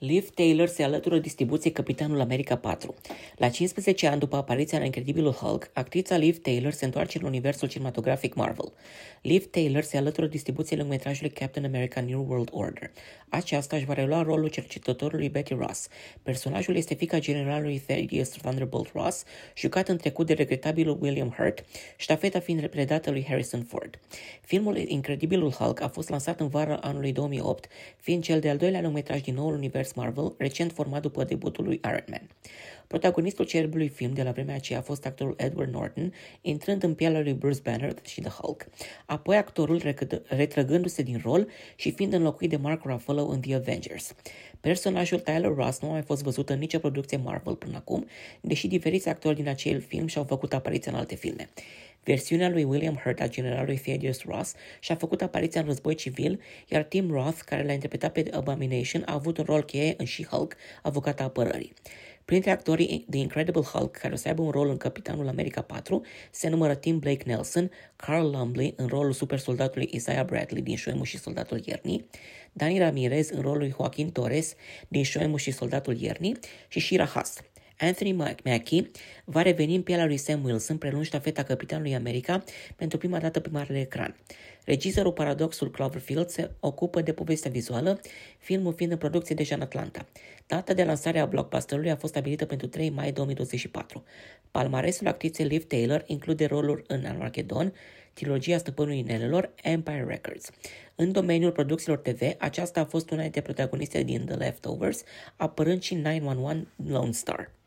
Liv Taylor se alătură distribuției Capitanul America 4. La 15 ani după apariția în Incredibilul Hulk, actrița Liv Taylor se întoarce în universul cinematografic Marvel. Liv Taylor se alătură distribuției lungmetrajului Captain America New World Order. Aceasta își va relua rolul cercetătorului Betty Ross. Personajul este fica generalului Thaddeus Thunderbolt Ross, jucat în trecut de regretabilul William Hurt, ștafeta fiind predată lui Harrison Ford. Filmul Incredibilul Hulk a fost lansat în vara anului 2008, fiind cel de-al doilea lungmetraj din noul univers Marvel, recent format după debutul lui Iron Man. Protagonistul celebrului film de la vremea aceea a fost actorul Edward Norton, intrând în pielea lui Bruce Banner și The Hulk, apoi actorul retrăgându-se din rol și fiind înlocuit de Mark Ruffalo în The Avengers. Personajul Tyler Ross nu a mai fost văzut în nicio producție Marvel până acum, deși diferiți actori din acel film și-au făcut apariția în alte filme. Versiunea lui William Hurt a generalului Thaddeus Ross și-a făcut apariția în război civil, iar Tim Roth, care l-a interpretat pe Abomination, a avut un rol cheie în She-Hulk, avocata apărării. Printre actorii The Incredible Hulk, care o să aibă un rol în Capitanul America 4, se numără Tim Blake Nelson, Carl Lumbly în rolul supersoldatului Isaiah Bradley din Shoemu și Soldatul Iernii, Dani Ramirez în rolul lui Joaquin Torres din Shoemu și Soldatul Iernii și Shira Haas. Anthony Mackie va reveni în pielea lui Sam Wilson, prelung ștafeta Capitanului America pentru prima dată pe marele ecran. Regizorul Paradoxul Cloverfield se ocupă de povestea vizuală, filmul fiind în producție deja în Atlanta. Data de lansare a blockbusterului a fost stabilită pentru 3 mai 2024. Palmaresul actriței Liv Taylor include roluri în Armageddon, trilogia Stăpânului Inelelor, Empire Records. În domeniul producțiilor TV, aceasta a fost una dintre protagoniste din The Leftovers, apărând și 911 Lone Star.